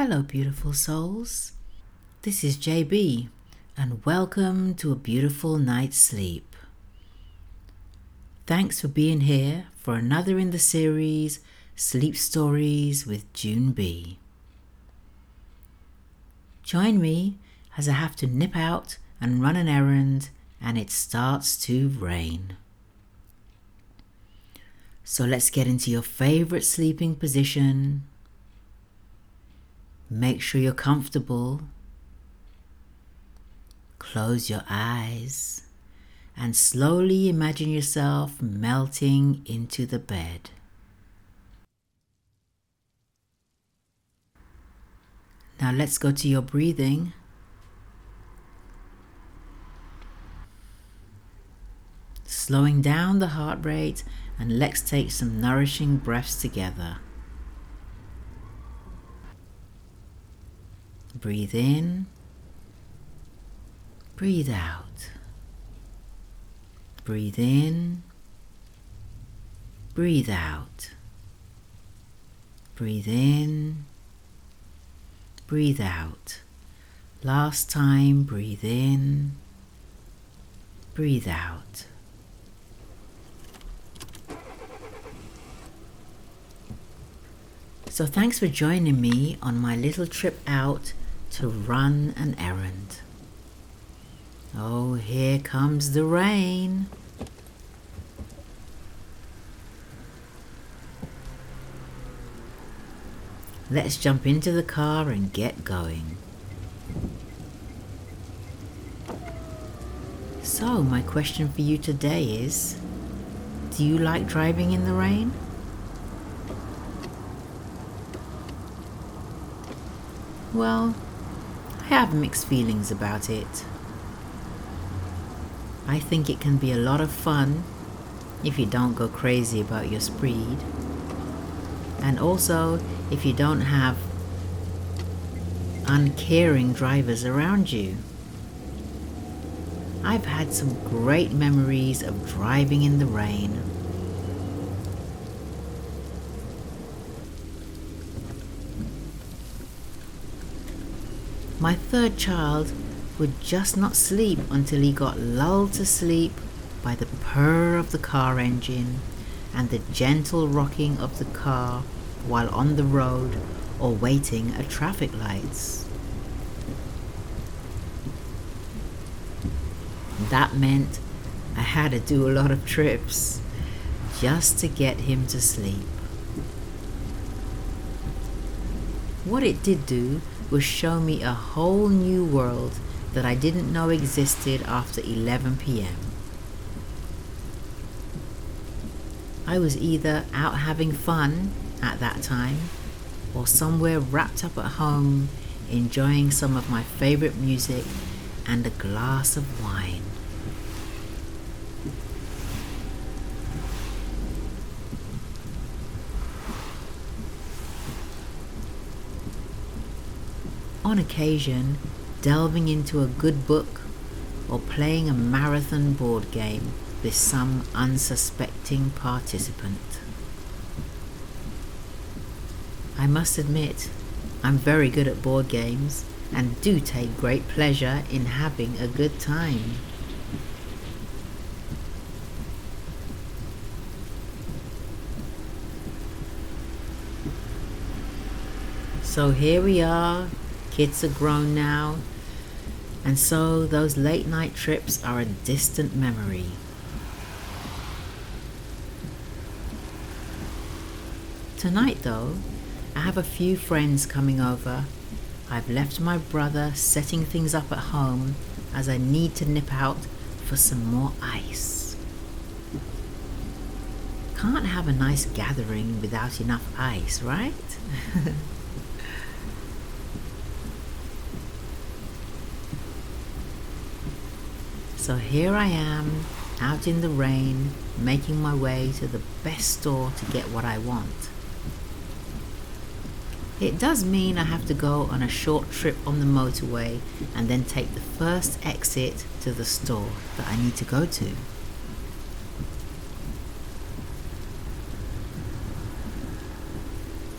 Hello, beautiful souls. This is JB, and welcome to a beautiful night's sleep. Thanks for being here for another in the series Sleep Stories with June B. Join me as I have to nip out and run an errand, and it starts to rain. So let's get into your favorite sleeping position. Make sure you're comfortable. Close your eyes and slowly imagine yourself melting into the bed. Now let's go to your breathing. Slowing down the heart rate and let's take some nourishing breaths together. Breathe in, breathe out. Breathe in, breathe out. Breathe in, breathe out. Last time, breathe in, breathe out. So, thanks for joining me on my little trip out to run an errand. Oh, here comes the rain. Let's jump into the car and get going. So, my question for you today is Do you like driving in the rain? Well, I have mixed feelings about it. I think it can be a lot of fun if you don't go crazy about your speed. And also if you don't have uncaring drivers around you. I've had some great memories of driving in the rain My third child would just not sleep until he got lulled to sleep by the purr of the car engine and the gentle rocking of the car while on the road or waiting at traffic lights. That meant I had to do a lot of trips just to get him to sleep. What it did do will show me a whole new world that I didn't know existed after 11 pm. I was either out having fun at that time or somewhere wrapped up at home enjoying some of my favorite music and a glass of wine. On occasion delving into a good book or playing a marathon board game with some unsuspecting participant. I must admit, I'm very good at board games and do take great pleasure in having a good time. So here we are Kids are grown now, and so those late night trips are a distant memory. Tonight, though, I have a few friends coming over. I've left my brother setting things up at home as I need to nip out for some more ice. Can't have a nice gathering without enough ice, right? So here I am, out in the rain, making my way to the best store to get what I want. It does mean I have to go on a short trip on the motorway and then take the first exit to the store that I need to go to.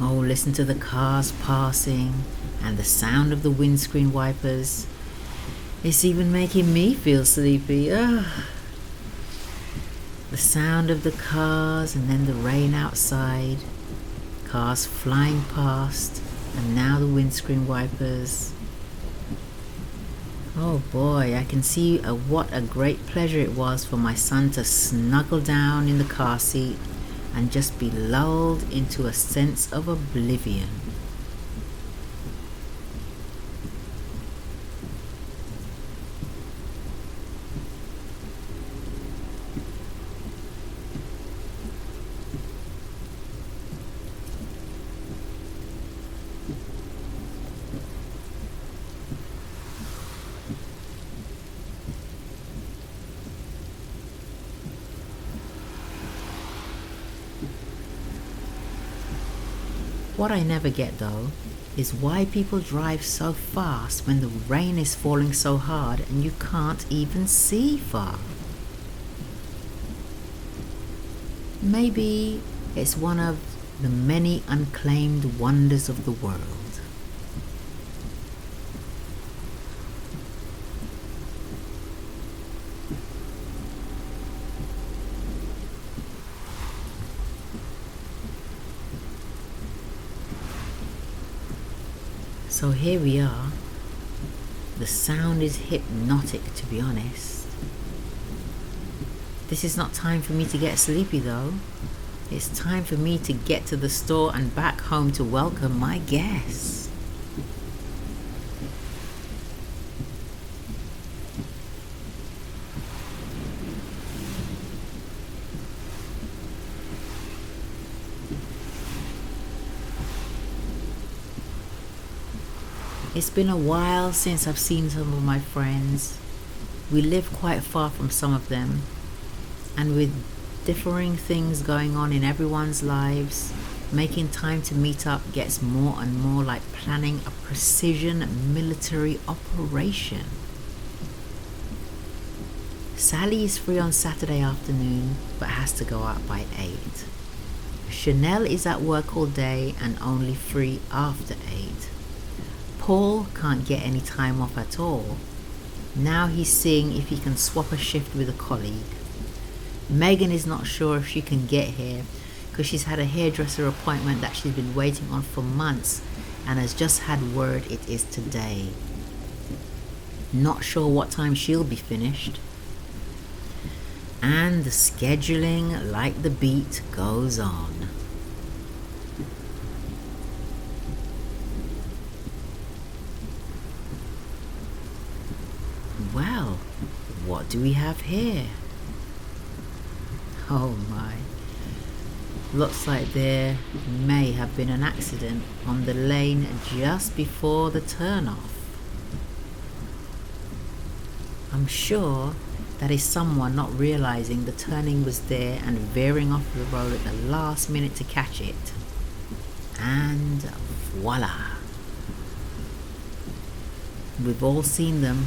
Oh, listen to the cars passing and the sound of the windscreen wipers. It's even making me feel sleepy. Ugh. The sound of the cars and then the rain outside. Cars flying past and now the windscreen wipers. Oh boy, I can see a, what a great pleasure it was for my son to snuggle down in the car seat and just be lulled into a sense of oblivion. I never get though is why people drive so fast when the rain is falling so hard and you can't even see far. Maybe it's one of the many unclaimed wonders of the world. So here we are. The sound is hypnotic, to be honest. This is not time for me to get sleepy, though. It's time for me to get to the store and back home to welcome my guests. It's been a while since I've seen some of my friends. We live quite far from some of them, and with differing things going on in everyone's lives, making time to meet up gets more and more like planning a precision military operation. Sally is free on Saturday afternoon but has to go out by 8. Chanel is at work all day and only free after 8. Paul can't get any time off at all. Now he's seeing if he can swap a shift with a colleague. Megan is not sure if she can get here because she's had a hairdresser appointment that she's been waiting on for months and has just had word it is today. Not sure what time she'll be finished. And the scheduling, like the beat, goes on. Well, do we have here? Oh my. Looks like there may have been an accident on the lane just before the turnoff. I'm sure that is someone not realizing the turning was there and veering off the road at the last minute to catch it. And voila! We've all seen them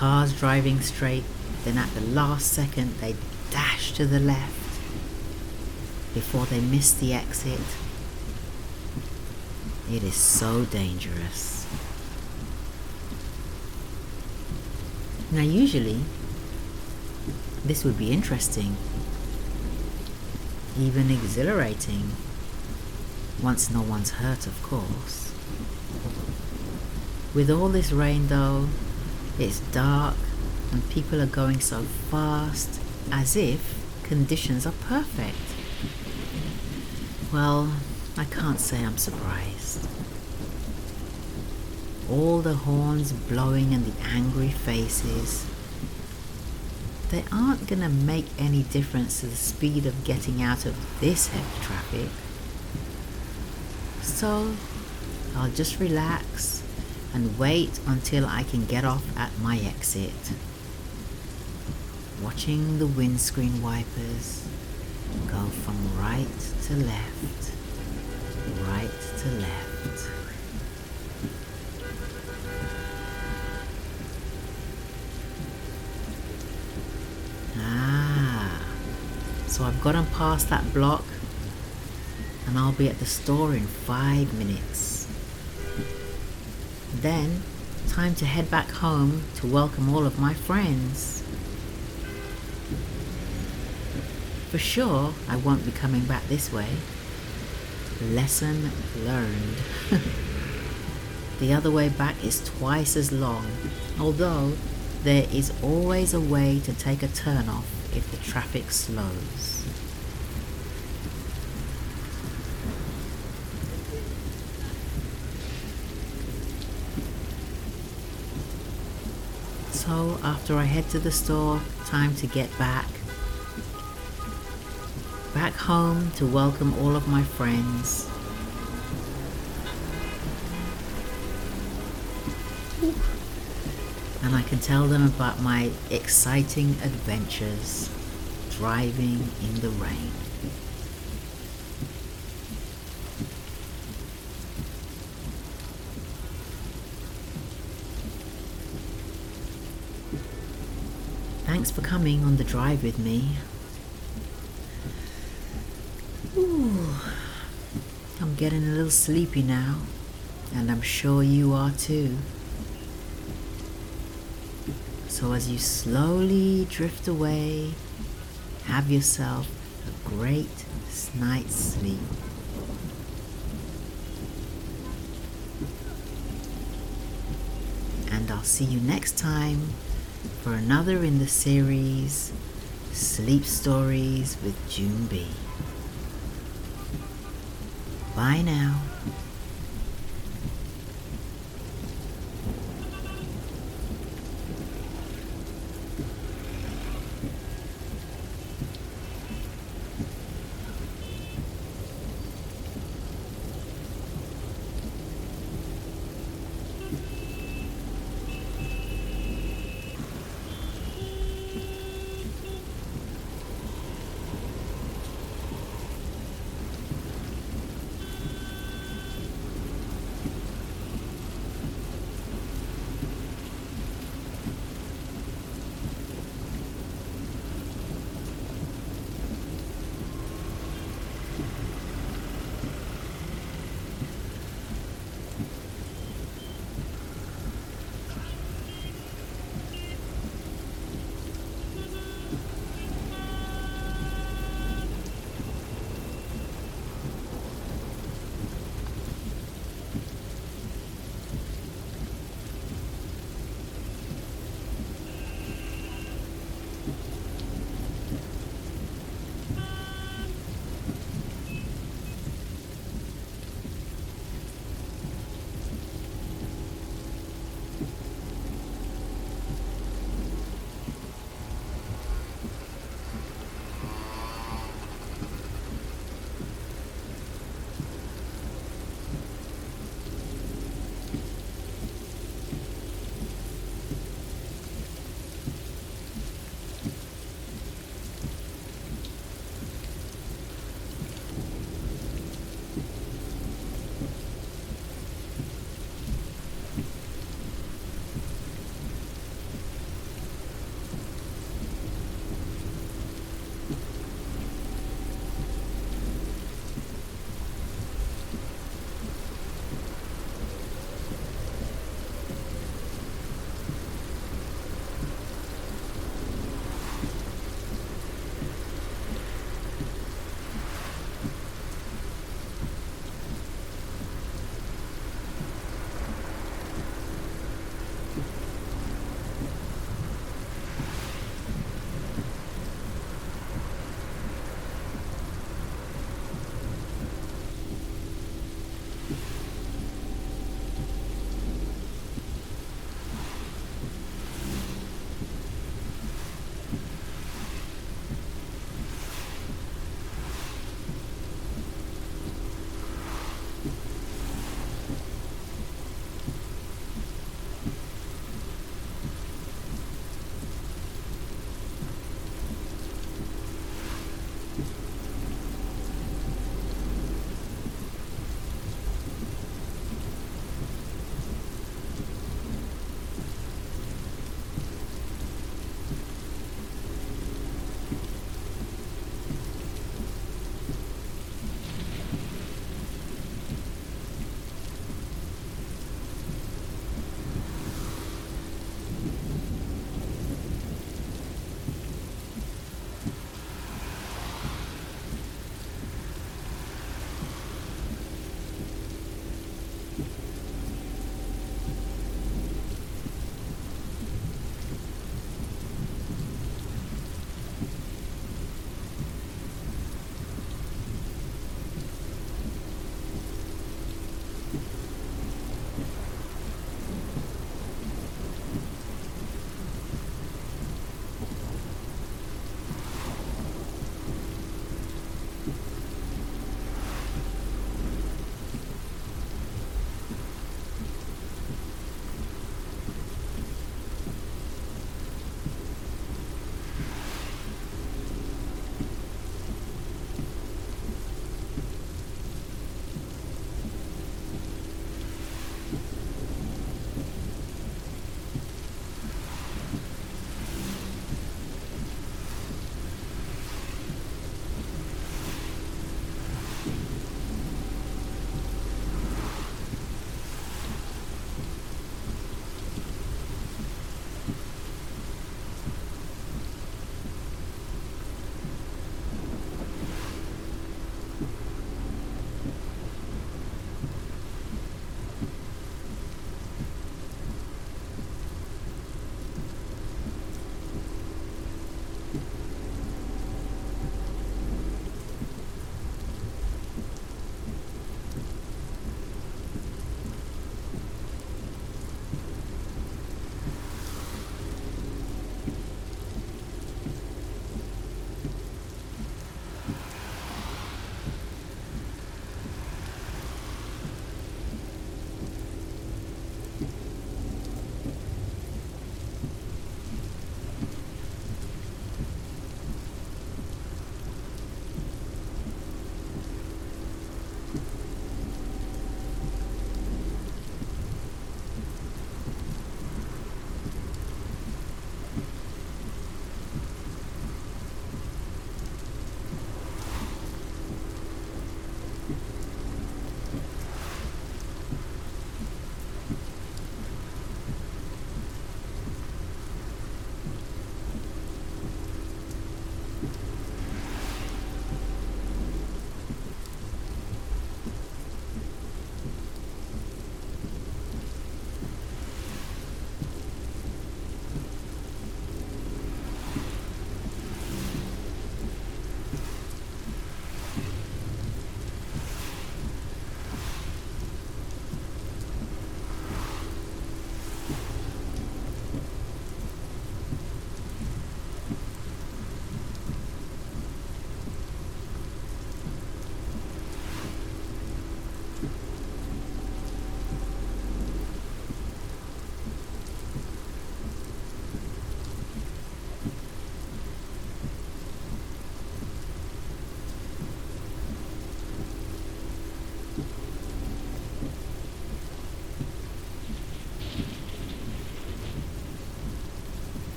Cars driving straight, then at the last second they dash to the left before they miss the exit. It is so dangerous. Now, usually, this would be interesting, even exhilarating, once no one's hurt, of course. With all this rain, though, it's dark and people are going so fast as if conditions are perfect. Well, I can't say I'm surprised. All the horns blowing and the angry faces. They aren't going to make any difference to the speed of getting out of this heavy traffic. So, I'll just relax and wait until I can get off at my exit. Watching the windscreen wipers go from right to left, right to left. Ah, so I've gotten past that block and I'll be at the store in five minutes. Then, time to head back home to welcome all of my friends. For sure, I won't be coming back this way. Lesson learned. the other way back is twice as long, although there is always a way to take a turn off if the traffic slows. So after I head to the store, time to get back. Back home to welcome all of my friends. And I can tell them about my exciting adventures driving in the rain. Thanks for coming on the drive with me. Ooh, I'm getting a little sleepy now, and I'm sure you are too. So as you slowly drift away, have yourself a great night's sleep. And I'll see you next time for another in the series Sleep Stories with June B. Bye now.